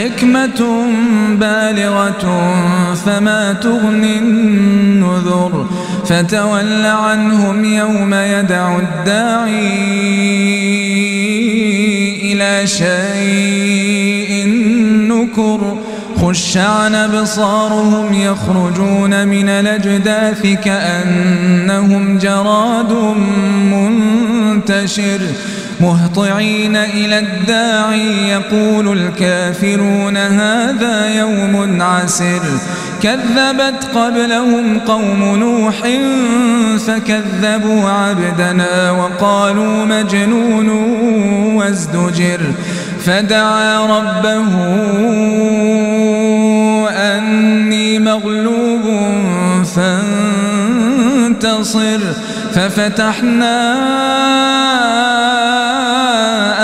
حكمة بالغة فما تغني النذر. فتول عنهم يوم يدعو الداعي إلى شيء نكر. خش عن أبصارهم يخرجون من الأجداث كأنهم جراد منتشر. مهطعين إلى الداعي يقول الكافرون هذا يوم عسر. كذبت قبلهم قوم نوح فكذبوا عبدنا وقالوا مجنون وازدجر. فدعا ربه أني مغلوب فانتصر. ففتحنا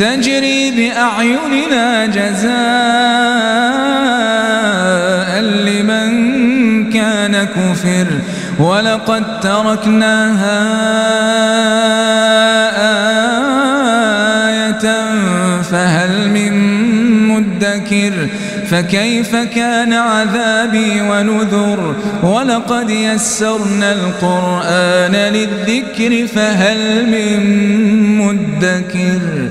تجري بأعيننا جزاء لمن كان كفر ولقد تركناها آية فهل من مدكر فكيف كان عذابي ونذر ولقد يسرنا القرآن للذكر فهل من مدكر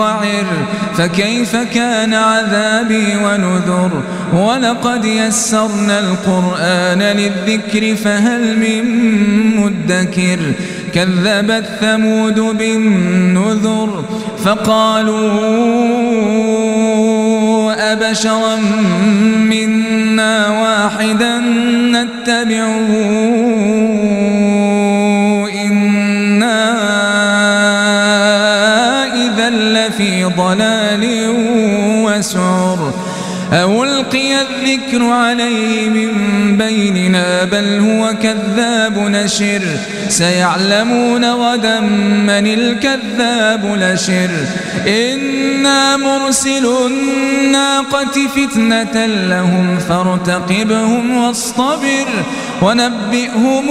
منقعر فكيف كان عذابي ونذر؟ ولقد يسرنا القرآن للذكر فهل من مدكر؟ كذبت ثمود بالنذر فقالوا أبشرا منا واحدا نتبعه. وسعر. ألقي الذكر عليه من بيننا بل هو كذاب نشر. سيعلمون غدا من الكذاب نشر إنا مرسل الناقة فتنة لهم فارتقبهم واصطبر ونبئهم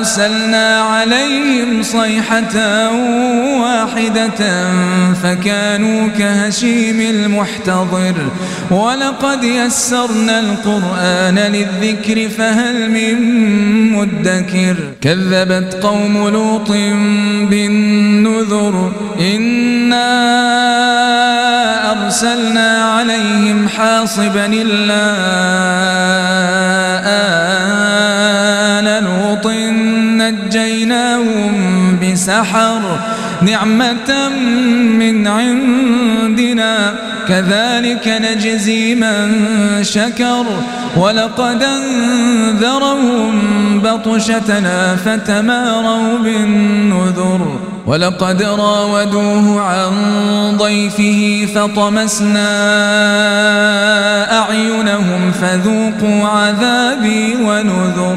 أرسلنا عليهم صيحة واحدة فكانوا كهشيم المحتضر. ولقد يسرنا القرآن للذكر فهل من مدكر؟ كذبت قوم لوط بالنذر إنا أرسلنا عليهم حاصبا إلا بسحر نعمة من عندنا كذلك نجزي من شكر. ولقد أنذرهم بطشتنا فتماروا بالنذر. ولقد راودوه عن ضيفه فطمسنا أعينهم فذوقوا عذابي ونذر.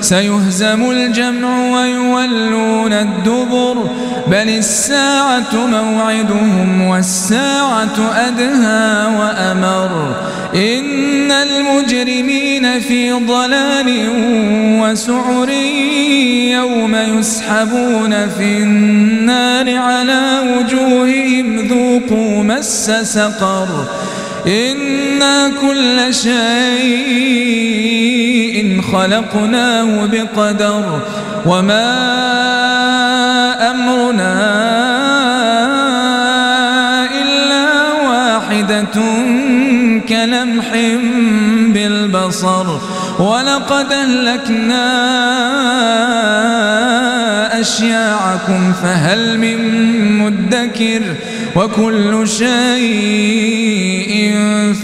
سيهزم الجمع ويولون الدبر بل الساعة موعدهم والساعة أدهى وأمر. إن المجرمين في ضلال وسعر يوم يسحبون في النار على وجوههم ذوقوا مس سقر. إنا كل شيء خلقناه بقدر وما أمرنا إلا واحدة كلمح بالبصر ولقد أهلكنا أشياعكم فهل من مدكر وكل شيء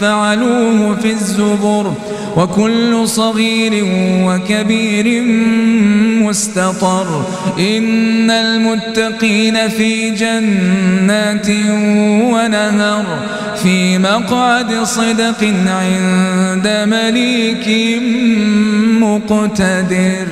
فعلوه في الزبر وكل صغير وكبير مستطر إن المتقين في جنات ونهر في مقعد صدق عند مليك مقتدر